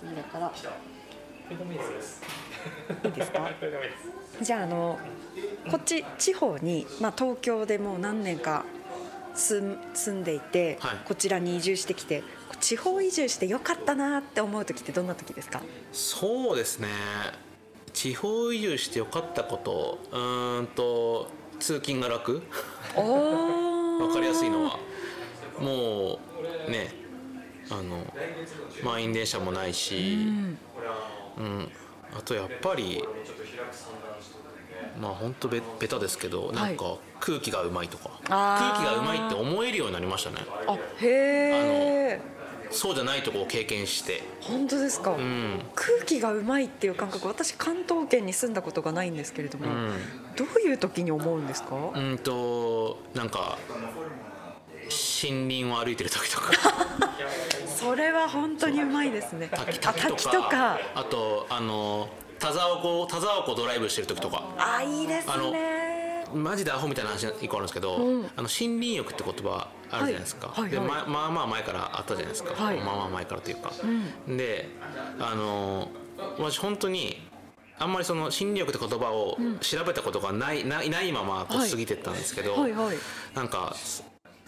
次だからいいですか？じゃああのこっち地方にまあ東京でもう何年か住んでいて、はい。こちらに移住してきて地方移住してよかったなって思う時ってどんな時ですか？そうですね。地方移住してよかったこと。うーんと通勤が楽。お わかりやすいのは。もうねあの満員電車もないし、うん。あとやっぱりまあ本当べベタですけどなんか空気がうまいとか、空気がうまいって思えるようになりましたね。あへえそうじゃないとこを経験して。本当ですか、うん。空気がうまいっていう感覚私関東圏に住んだことがないんですけれども、うん。どういう時に思うんですか、うんとなんか森林を歩いてる時とか。それは本当にうまいですね。滝あ滝とか。滝とか。あとあの田沢湖田沢湖ドライブしてる時とか。あいいですねマジでアホみたいな話一個あるんですけど、うん。あの森林浴って言葉あるじゃないですか、ではいはいはい。ままあまあ前からあったじゃないですか、はい。まあまあ前からというか、であの私本当にあんまりその森林浴って言葉を調べたことがない,、ないないままこはい。う過ぎてったんですけど、はいはい。なんか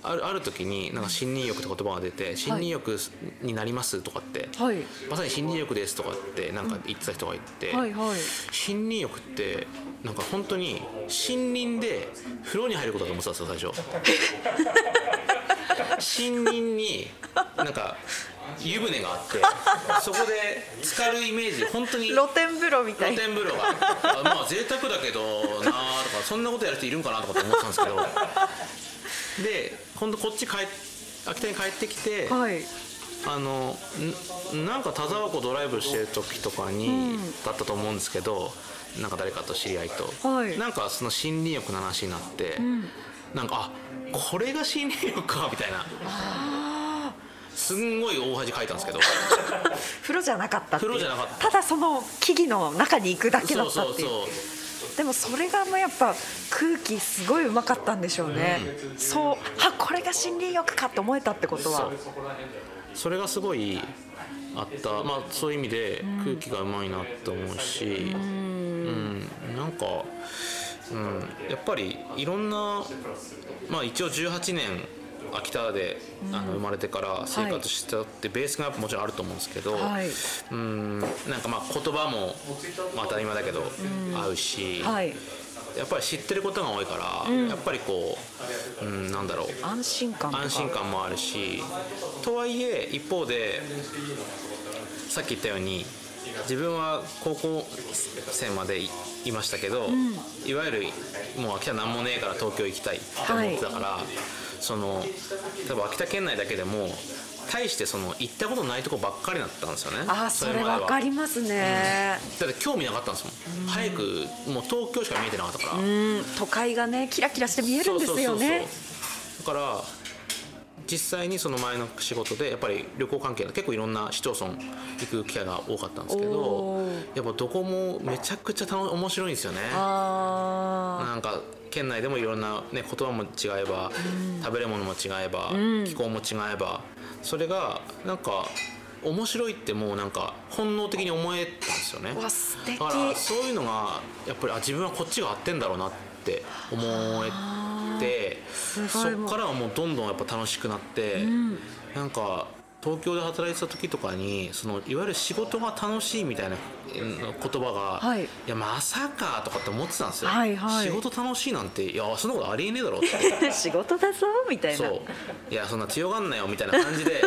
あるある時になんか森林浴って言葉が出て森林浴になりますとかって、はい。まさに森林浴ですとかってなんか言ってた人がいて、はいはい。森林浴ってなんか本当に森林で風呂に入ることだと思ってたんですよ最初。森林になんか湯船があってそこで浸かるイメージ本当に露天風呂みたい。露な天風呂が。あまあ贅沢だけどなあとかそんなことやる人いるんかなとかって思ってたんですけど。で今度こっち帰っ秋田に帰ってきて、はい。あのんなんか田沢湖ドライブしてる時とかに、だったと思うんですけどなんか誰かと知り合いと、はい。なんかその森林浴の話になって、なんかあこれが森林浴かみたいな。すんごい大恥かいたんですけど。風呂じゃなかった風呂じゃなかった。ただその木々の中に行くだけだったっていう。でもそれがもうやっぱ空気すごいうまかったんでしょうね、そう。あこれが森林浴かって思えたってことは。それがすごいあった。まあそういう意味で空気がうまいなって思うしうん、なんか、うん、やっぱりいろんなまあ一応18年秋田で、あの生まれてから生活したってベースがやっぱもちろんあると思うんですけど、はい。うん。なんかまあ言葉も、まあ、当たり前だけど合うし、はいやっぱり知ってることが多いから、やっぱりこう、うん、なんだろう。安心感安心感もあるしとはいえ一方でさっき言ったように自分は高校生までいいましたけど、いわゆるもう秋田なんもねえから東京行きたいって思ってたから、その多分秋田県内だけでも大してその行ったことないとこばっかりだったんですよね。あーそれまでは。わかりますね。だって興味なかったんですもん、早くもう東京しか見えてなかったから、うん。都会がねキラキラして見えるんですよね。だから実際にその前の仕事でやっぱり旅行関係の結構いろんな市町村行く機会が多かったんですけどやっぱどこもめちゃくちゃ楽面白いんですよね。あなんか県内でもいろんな、ね、言葉も違えば、食べるものも違えば、気候も違えばそれがなんか面白いってもうなんか本能的に思えたんですよね。だからそういうのがやっぱりあ自分はこっちが合ってんだろうなって思えてすそっからはもうどんどんやっぱ楽しくなって、なんか東京で働いてた時とかにそのいわゆる仕事が楽しいみたいなうん言葉が、はい。いやまさかとかって思ってたんですよ、はいはい。仕事楽しいなんていやそんなことありえねえだろって。仕事だぞみたいな。そう。いやそんな強がんなよみたいな感じで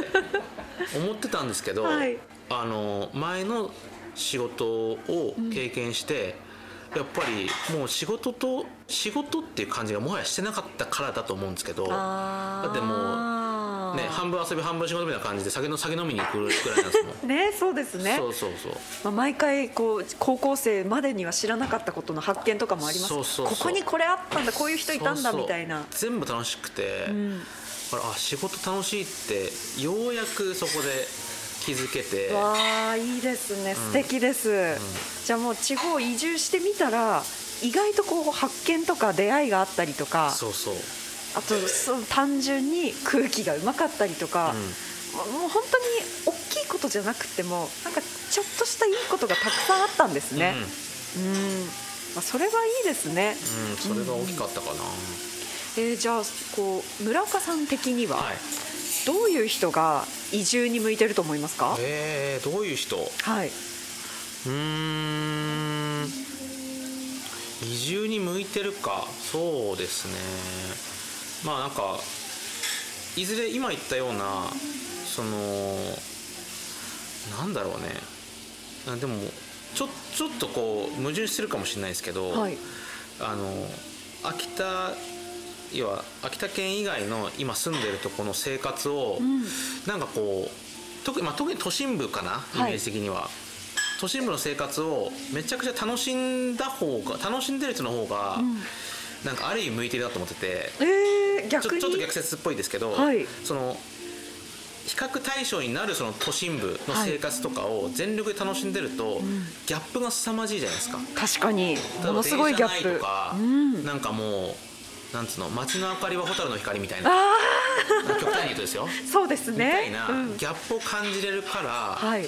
思ってたんですけど、はい。あの前の仕事を経験して、やっぱりもう仕事と仕事っていう感じがもはやしてなかったからだと思うんですけどだってもね半分遊び半分仕事みたいな感じで酒の酒飲みに行くぐらいなんですもん。ねそうですね。そうそうそう。まあ、毎回こう高校生までには知らなかったことの発見とかもあります。そうそうここにこれあったんだこういう人いたんだみたいな。全部楽しくて、ん。だからあ仕事楽しいってようやくそこで気づけて。わあいいですね。素敵です、じゃあもう地方移住してみたら意外とこう発見とか出会いがあったりとかそうそう。あとそう単純に空気がうまかったりとか、もうもう本当に大きいことじゃなくてもなんかちょっとしたいいことがたくさんあったんですね。うん、まあ、それはいいですね、うん、うん、それが大きかったかな、えーじゃあこう村岡さん的にははいどういう人が移住に向いてると思いますか？えー、どういう人？うはい。ーん。移住に向いてるか。そうですね。まあなんかいずれ今言ったようなそのなんだろうね。あでもちょちょっとこう矛盾してるかもしれないですけど、はい。あの秋田要は秋田県以外の今住んでるとこの生活を、ん。なんかこう特,、まあ、特に都心部かなイはい。メージ的には、都心部の生活をめちゃくちゃ楽しんだ方が楽しんでる人の方が、なんかある意味向いてるなと思ってて。えー、ちょちょっと逆説っぽいですけど、はい。その比較対象になるその都心部の生活とかを全力で楽しんでると、ギャップが凄まじいじゃないですか。確かに。ものすごいギャップ。とか、うん、なんかもうなんつうの街の明かりは蛍の光みたいな。あ極端に言うとですよ。あそうですみたねいなうん。ギャップを感じれるから、はい。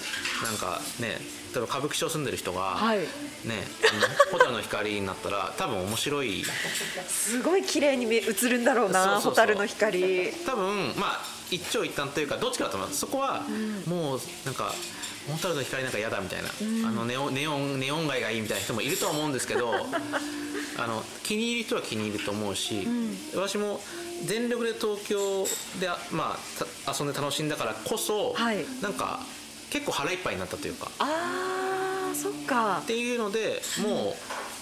なんかね例えば歌舞伎町住んでる人が、はい。ね蛍の光になったら多分面白い。すごい綺麗に見映るんだろうな蛍の光。多分まあ一長一短というかどっちかだと思いますそこはもうなんか蛍の光なんか嫌だみたいな、あのネオンネオンネオン街がいいみたいな人もいるとは思うんですけどあの気に入る人は気に入ると思うし、私も全力で東京で、まあ、た遊んで楽しんだからこそ、はい。なんか結構腹いっぱいになったというか。あーそっか。っていうのでもう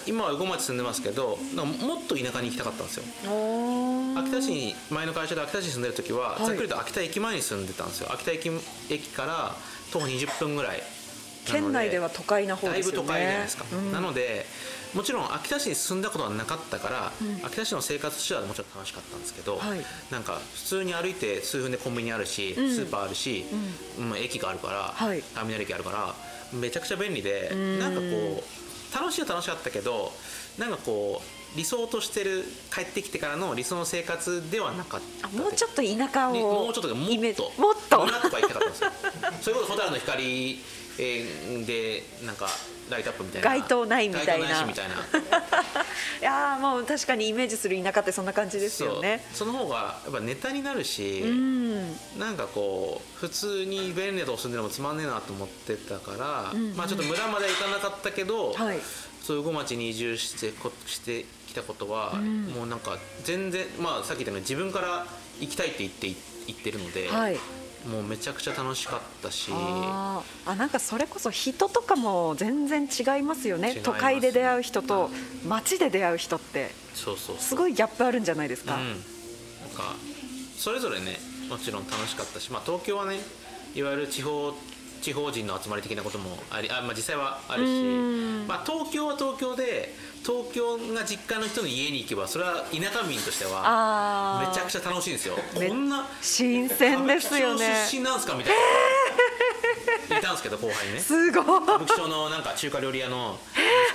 今は羽後町住んでますけどもっと田舎に行きたかったんですよ。秋田市に前の会社で秋田市に住んでる時は、はい。ざっくりと秋田駅前に住んでたんですよ。秋田駅駅から徒歩20分ぐらい県内では都会な方だいぶですよね。都会じゃないですか、うん。なのでもちろん秋田市に住んだことはなかったから、秋田市の生活としてはもちろん楽しかったんですけど、はい。なんか普通に歩いて数分でコンビニあるし、ん。スーパーあるし、まあ駅があるから、はい。ターミナル駅あるからめちゃくちゃ便利で、ん。なんかこう楽しいは楽しかったけどなんかこう理想としてる帰ってきてからの理想の生活ではなかったあもうちょっと田舎をにもうちょっともっともっと。村とか行きたかったんですよ。それこそ蛍の光えーでなんかライトアップみたいな。街灯ないみたいな。ないしみたいな。いやーもう確かにイメージする田舎ってそんな感じですよね。その方がやっぱネタになるし、うん。なんかこう普通に便利なとこ住んでるのもつまんねえなと思ってたから、んうん。まあちょっと村までは行かなかったけど、はい。そういう小町に移住してこしてきたことは、もうなんか全然まあさっき言ったように自分から行きたいって言って言ってるので、はいもうめちゃくちゃ楽しかったし。あなんかそれこそ人とかも全然違いますよね。違います都会で出会う人と街で出会う人ってそうそう。すごいギャップあるんじゃないですか、うん、なんかそれぞれねもちろん楽しかったし、まあ、東京はねいわゆる地方地方人の集まり的なこともありあ、まあ、実際はあるし。うん、まあ、東京は東京で東京が実家の人の家に行けばそれは田舎民としてはめちゃくちゃ楽しいんですよ。めこんな新鮮ですよね。出身なんすか？みたいな、いたんですけど後輩にね。すごい。歌舞伎町のなんか中華料理屋の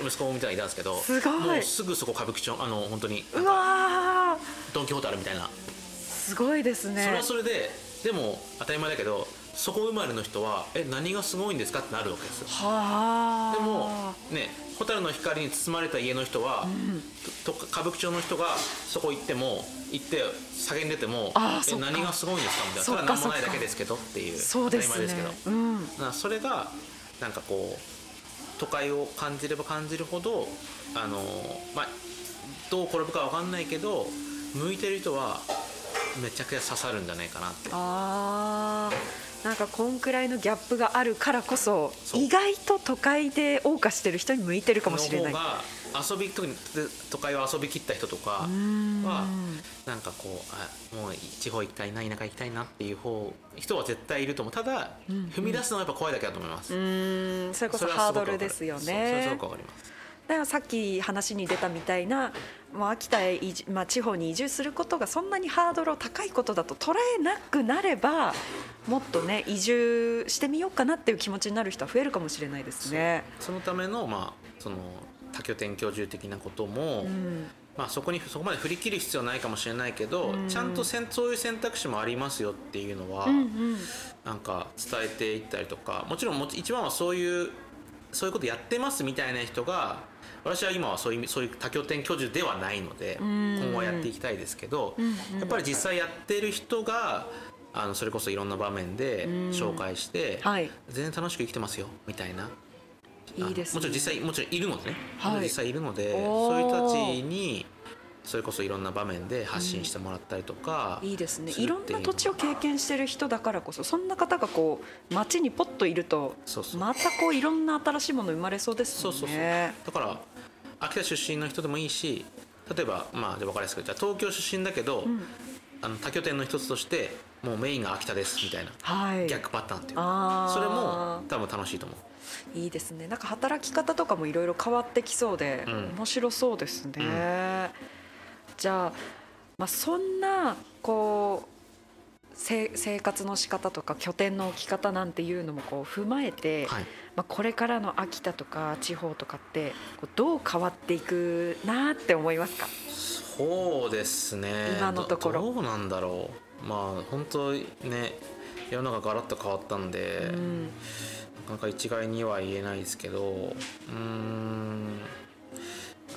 息子みたいなのいたんですけどすごい。もうすぐそこ歌舞伎町あの本当にうわー。ドン・キホーテあるみたいな。すごいですね。それはそれででも当たり前だけどそこ生まれの人はえ何がすごいんですかってなるわけですよ。はあ。でもね蛍の光に包まれた家の人は、とと歌舞伎町の人がそこ行っても行って叫んでてもえ何がすごいんですかみたいな。それは何もないだけですけどっていう当たり前ですけど、うん。それがなんかこう都会を感じれば感じるほどあのまあどう転ぶかわかんないけど向いてる人はめちゃくちゃ刺さるんじゃないかなってなんかこんくらいのギャップがあるからこそ意外と都会で謳歌してる人に向いてるかもしれない。遊び特に都会を遊びきった人とかはん。なんかこうあもう地方行きたいな田舎行きたいなっていう方人は絶対いると思う。ただ、踏み出すのはやっぱ怖いだけだと思います、それこそハードルですよそうそれはすねごくわかりますだからさっき話に出たみたいな、まあ、秋田へまあ、地方に移住することがそんなにハードルを高いことだと捉えなくなればもっとね移住してみようかなっていう気持ちになる人は増えるかもしれないですね。そのためのまあその多拠点居住的なことも、うん。まあ、そこにそこまで振り切る必要はないかもしれないけど、ちゃんとそういう選択肢もありますよっていうのは、うんうん。なんか伝えていったりとかもちろん一番はそういうそういうことやってますみたいな人が私は今はそういうそういう多拠点居住ではないのでん。今後はやっていきたいですけど、うんやっぱり実際やってる人があのそれこそいろんな場面で紹介して、はい。全然楽しく生きてますよみたいな。いいですね。もちろん実際もちろんいるのでね、はい。実際いるのでそういう人たちにそれこそいろんな場面で発信してもらったりとか、いいですね。いろんな土地を経験してる人だからこそそんな方がこう街にポッといるとそうそう。またこういろんな新しいもの生まれそうですもそうんそうそう。ね。だから秋田出身の人でもいいし例えばまあじゃあ分かりやすくじゃあ東京出身だけど、あの多拠点の一つとしてもうメインが秋田ですみたいな、はい。逆パターンっていう。それも多分楽しいと思う。いいですね。なんか働き方とかもいろいろ変わってきそうで、うん。面白そうですね、じゃあ、まあ、そんなこうせ生活の仕方とか拠点の置き方なんていうのもこう踏まえて、はい。まあ、これからの秋田とか地方とかってこうどう変わっていくなって思いますか？そうですね。今のところ。どどうなんだろう。まあ本当にね世の中ガラッと変わったんで、うん。なかなか一概には言えないですけどうーん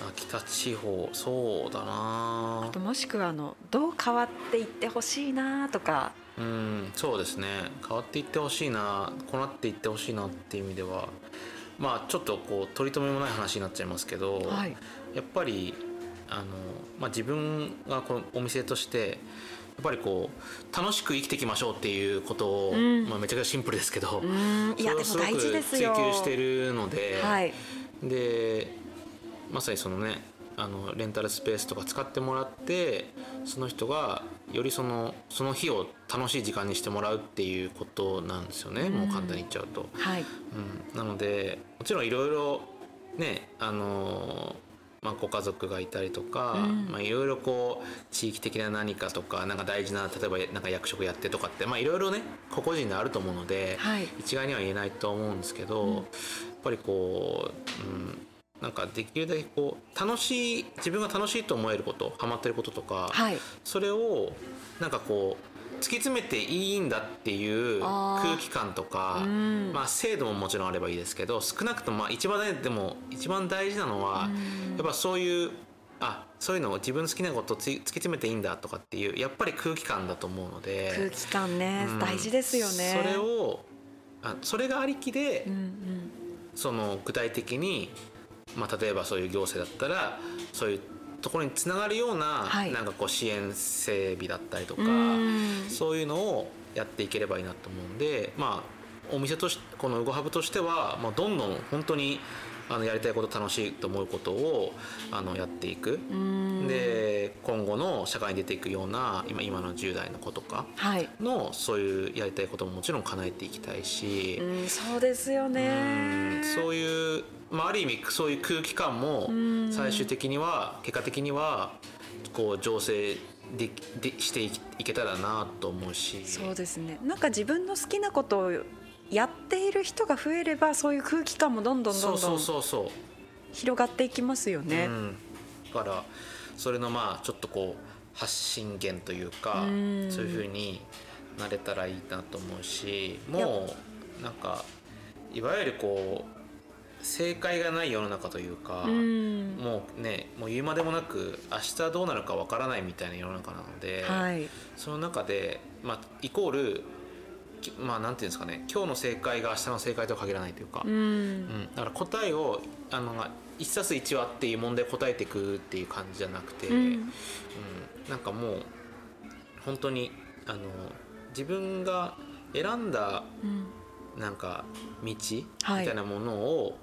秋田地方そうだな。あともしくはあのどう変わっていってほしいなとか。うんそうですね。変わっていってほしいなこうなっていってほしいなっていう意味では。まあちょっとこう取り留めもない話になっちゃいますけど、はい。やっぱりあの、まあ、自分がこのお店としてやっぱりこう楽しく生きていきましょうっていうことを、ん。まあ、めちゃくちゃシンプルですけど、ん。いやそれをすごくでも大事ですよ。追求してるので、はい。でまさにそのねあのレンタルスペースとか使ってもらってその人がよりそのその日を楽しい時間にしてもらうっていうことなんですよね、もう簡単に言っちゃうと。はい。うん、なのでもちろんいろいろねあのーまあ、ご家族がいたりとか、うん。まあ、いろいろこう地域的な何かとかなんか大事な例えばなんか役職やってとかってまあいろいろね個々人であると思うので、はい。一概には言えないと思うんですけど、やっぱりこう、うん、なんかできるだけこう楽しい自分が楽しいと思えることハマってることとか、はい。それをなんかこう突き詰めていいんだっていう空気感とかうん。まあ、制度ももちろんあればいいですけど少なくともまあ一番大でも一番大事なのはやっぱそういうあそういうのを自分の好きなことをつ突き詰めていいんだとかっていうやっぱり空気感だと思うので空気感ね、うん。大事ですよね。それをあそれがありきで、うんうん。その具体的に、まあ、例えばそういう行政だったらそういうところにつながるような,、はい。なんかこう支援整備だったりとか、うん。そういうのをやっていければいいなと思うんでまあお店としてこの「ウゴハブ」としては、まあ、どんどん本当にあのやりたいこと楽しいと思うことをあのやっていく。うん。で今後の社会に出ていくような今今の10代の子とかはい、のそういうやりたいことももちろん叶えていきたいし、うん、そうですよね。うんそういう、まあ、ある意味そういう空気感もん。最終的には結果的にはこう醸成ででしていいけたらなと思うし。そうですね。なんか自分の好きなことをやっている人が増えればそういう空気感もどんどんどんどん広がっていきますよね。うん、だからそれのまあちょっとこう発信源というかうん。そういうふうになれたらいいなと思うしもうなんかいわゆるこう正解がない世の中というか、うん。もうねもう言うまでもなく明日どうなるかわからないみたいな世の中なので、はい。その中で、まあ、イコールきまあなんていうんですかね今日の正解が明日の正解とは限らないというか、ううん。んだから答えをあの1たす1はっていう問題を答えていくっていう感じじゃなくて、うん。うん。なんかもう本当にあの自分が選んだうん。なんか道みはい。たいなものを、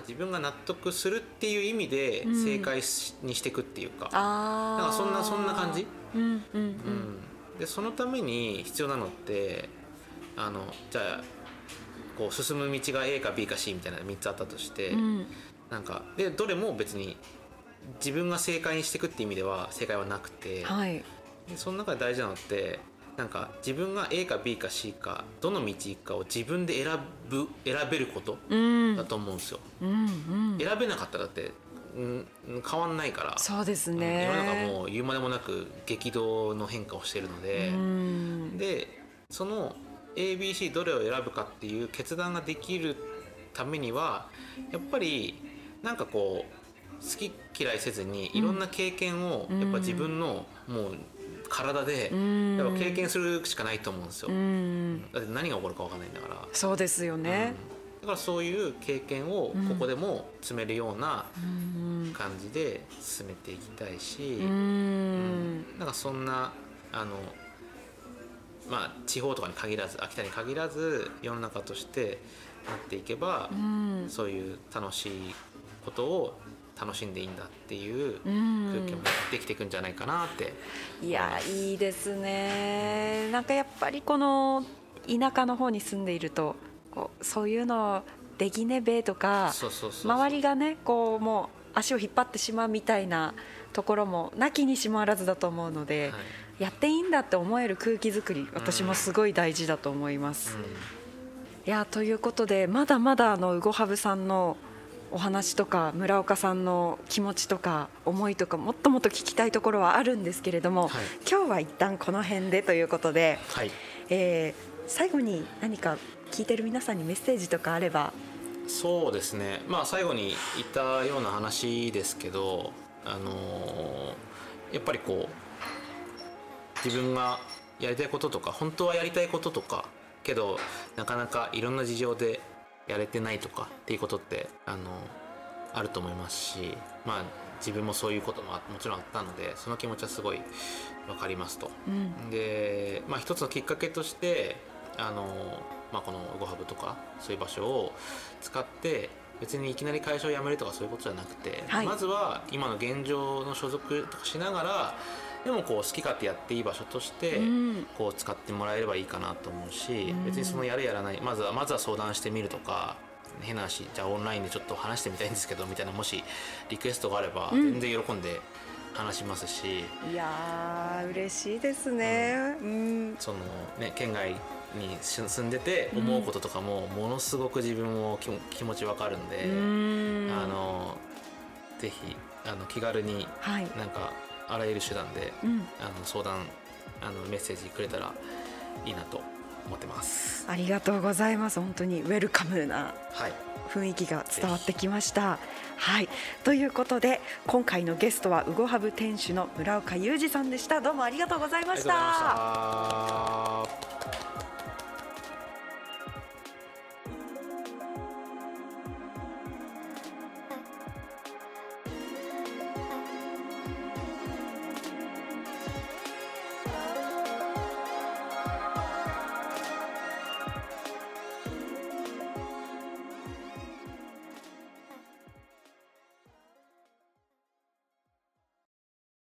自分が納得するっていう意味でうん。正解しにしていくっていうか,、あなんかそんなそんな感じ、うんうんううんん、でそのために必要なのってあのじゃあこう進む道が A か B か C みたいな3つあったとして、うん。なんかでどれも別に自分が正解にしていくっていう意味では正解はなくて、はい。でその中で大事なのってなんか自分が A か B か C かどの道行くかを自分で選ぶ選べることうん。だと思うんですよ、うんうん。選べなかったらだって、うん、変わんないからそうですうんね世の中もう言うまでもなく激動の変化をしているので、うん。でその ABC どれを選ぶかっていう決断ができるためにはやっぱりなんかこう好き嫌いせずにいろんな経験をうん。やっぱ自分のもう体でうん。やっぱ経験するしかないと思うんですよ。うん。だって何が起こるか分かんないんだから。そうですよね。うん。だからそういう経験をここでも積めるようなうん。感じで進めていきたいし、ううんん。なんかそんなあのまあ地方とかに限らず秋田に限らず世の中としてなっていけば、うん。そういう楽しいことを楽しんでいいんだっていううん。空気もできていくんじゃないかなって、いやいいですね。なんかやっぱりこの田舎の方に住んでいるとこうそういうのできねべとか周りがねこうもう足を引っ張ってしまうみたいなところもなきにしもあらずだと思うので、はいやっていいんだって思える空気づくり私もすごい大事だと思います。いやということでまだまだあのウゴハブさんのお話とか村岡さんの気持ちとか思いとかもっともっと聞きたいところはあるんですけれども、はい。今日は一旦この辺でということで、うんはい。えー最後に何か聞いてる皆さんにメッセージとかあれば。そうですね。まあ最後に言ったような話ですけどあのーやっぱりこう自分がやりたいこととか本当はやりたいこととかけどなかなかいろんな事情でやれてないとかっていうことってあのあると思いますしまあ自分もそういうこともあもちろんあったのでその気持ちはすごい分かりますと。うんで、まあ、一つのきっかけとしてあの、まあ、この「ゴハブ」とかそういう場所を使って別にいきなり会社を辞めるとかそういうことじゃなくて、はいまずは今の現状の所属とかしながらでもこう好き勝手やっていい場所として、うん。こう使ってもらえればいいかなと思うし、うん。別にそのやるやらない。まずはまずは相談してみるとか変な話じゃあオンラインでちょっと話してみたいんですけどみたいなもしリクエストがあればうん。全然喜んで話しますし。いやー嬉しいですね。うん。そのね県外に住んでて思うこととかもものすごく自分も気持ちわかるんで、うん。あのぜひあの気軽にはい、なんかあらゆる手段でうん、あの相談あのメッセージくれたらいいなと思ってます。ありがとうございます本当にウェルカムなはい、雰囲気が伝わってきました。はい、ということで今回のゲストはウゴハブ店主の村岡裕二さんでした。どうもありがとうございま。した。